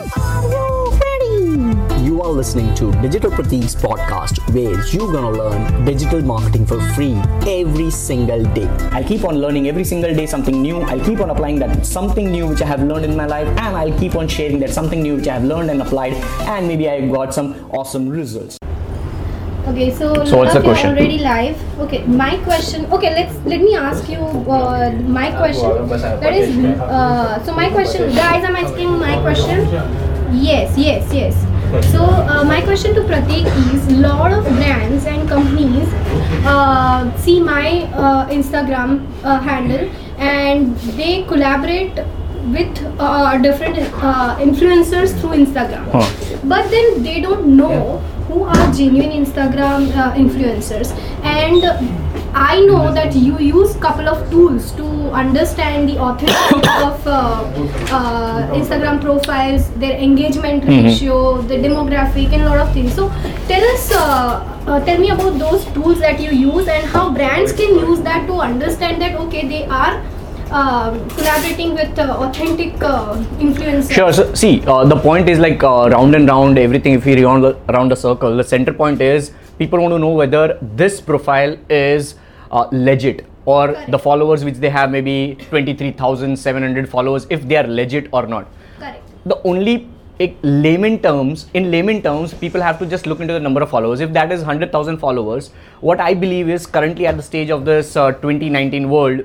Are you ready? You are listening to Digital Pratik's podcast where you're gonna learn digital marketing for free every single day. I'll keep on learning every single day something new. I'll keep on applying that something new which I have learned in my life, and I'll keep on sharing that something new which I have learned and applied, and maybe I got some awesome results. Okay, so, So what's the question? already live. Okay, my question. Okay, let's let me ask you uh, my question. That is, uh, so my question, guys, I'm asking my question. Yes, yes, yes. So uh, my question to Pratik is: lot of brands and companies uh, see my uh, Instagram uh, handle and they collaborate with uh, different uh, influencers through Instagram Huh. but then they don't know who are genuine instagram uh, influencers. And i know that you use couple of tools to understand the authenticity of uh, uh, instagram profiles their engagement ratio the demographic and a lot of things. So tell us uh, uh, tell me about those tools that you use and how brands can use that to understand that okay they are uh, collaborating with uh, authentic uh, influencers Sure. So see, uh, the point is like uh, round and round everything. If we round around a circle, the center point is people want to know whether this profile is uh, legit or Correct. the followers which they have maybe twenty three thousand seven hundred followers if they are legit or not. correct The only layman terms in layman terms people have to just look into the number of followers if that is 100000 followers what i believe is currently at the stage of this uh, 2019 world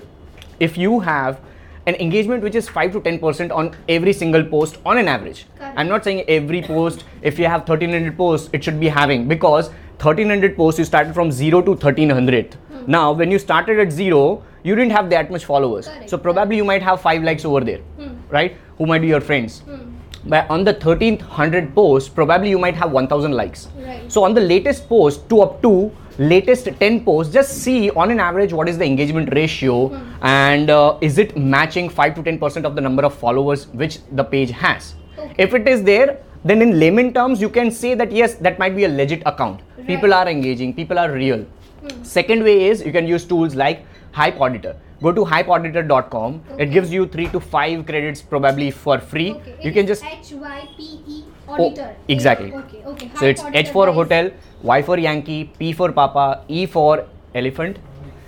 if you have an engagement which is 5 to 10% on every single post on an average. Correct. i'm not saying every post if you have 1300 posts it should be having because 1300 posts you started from 0 to 1300 hmm. now when you started at 0 you didn't have that much followers. Correct. so probably you might have 5 likes over there hmm. right? Who might be your friends. Hmm. But on the 13th 100 post probably you might have 1000 likes. Right. so on the latest post to up to latest 10 posts just see on an average what is the engagement ratio and uh, is it matching 5 to 10 percent of the number of followers which the page has. Okay. if it is there then in layman terms you can say that yes that might be a legit account. People are engaging people are real. Second way is you can use tools like hype auditor go to hypeauditor.com it gives you 3 to 5 credits probably for free Okay, you it can just H Y P E Oh, exactly. Okay, okay. so it's H for auditor, hotel, Y for Yankee, P for Papa, E for elephant,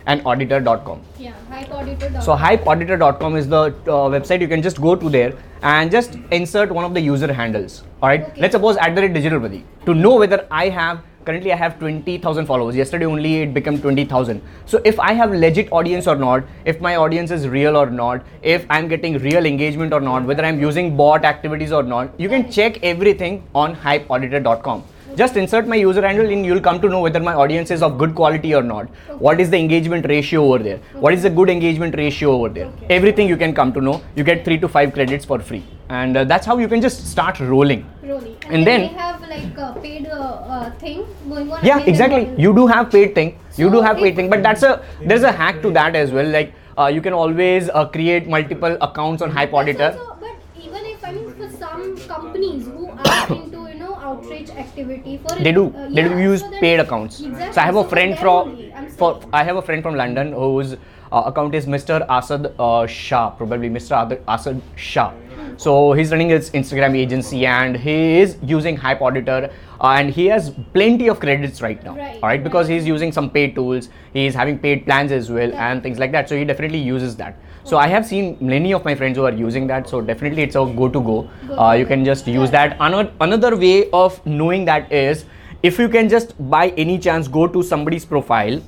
and auditor.com. Yeah, hypeauditor. So hypeauditor.com is the uh, website. You can just go to there and just insert one of the user handles. All right. Okay. Let's suppose at the rate digital. To know whether I have currently I have 20,000 followers. Yesterday only it became 20,000. So if I have legit audience or not, if my audience is real or not, if I'm getting real engagement or not, whether I'm using bot activities or not, you can check everything on hypeauditor.com. Just insert my user handle and you'll come to know whether my audience is of good quality or not. What is the engagement ratio over there? What is the good engagement ratio over there? Okay. Everything you can come to know. You get 3 to 5 credits for free. And uh, that's how you can just start rolling. Rolling. And, And then, then- they have like a paid uh, uh, thing going on. yeah exactly you do have paid thing you do have paid thing but that's a there's a hack to that as well like uh, you can always uh, create multiple accounts on hype auditor also- but even if I mean for some companies who are into you know outreach activity for they do uh, they do use so paid accounts Exactly. so i have a friend from for i have a friend from london whose uh, account is mr asad uh, shah probably mr asad shah so he's running his instagram agency and he is using hype auditor uh, and he has plenty of credits right now Right, all right. Because he's using some paid tools he's having paid plans as well Yeah. and things like that. So he definitely uses that. So i have seen many of my friends who are using that so definitely it's a go to go. Uh, you can just use that. Another another way of knowing that is if you can just by any chance go to somebody's profile.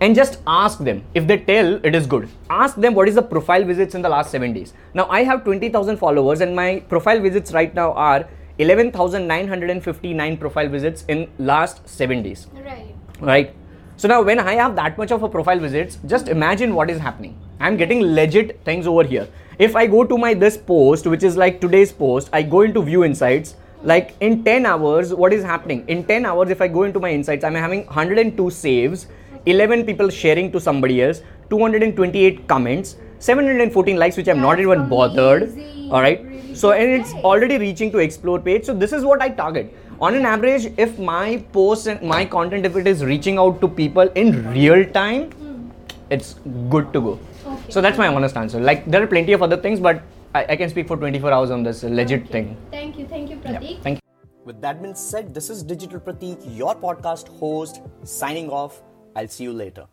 And just ask them. If they tell it is good. Ask them what is the profile visits in the last 7 days. Now i have 20000 followers and my profile visits right now are 11959 profile visits in last 7 days. Right. right? So now when i have that much of a profile visits just imagine what is happening. I'm getting legit things over here. If i go to my this post which is like today's post i go into view insights. Like in 10 hours what is happening? In 10 hours if i go into my insights i'm having 102 saves 11 people sharing to somebody else 228 comments 714 likes which i'm not That's even bothered all right Really so and it's already reaching to explore page so this is what i target on an average if my posts and my content if it is reaching out to people in real time hmm. it's good to go Okay. so that's my honest answer like there are plenty of other things but I, I can speak for 24 hours on this legit Okay. thing. Thank you, thank you, Pratik. Thank you. With that being said, this is Digital Pratik, your podcast host, signing off. I'll see you later.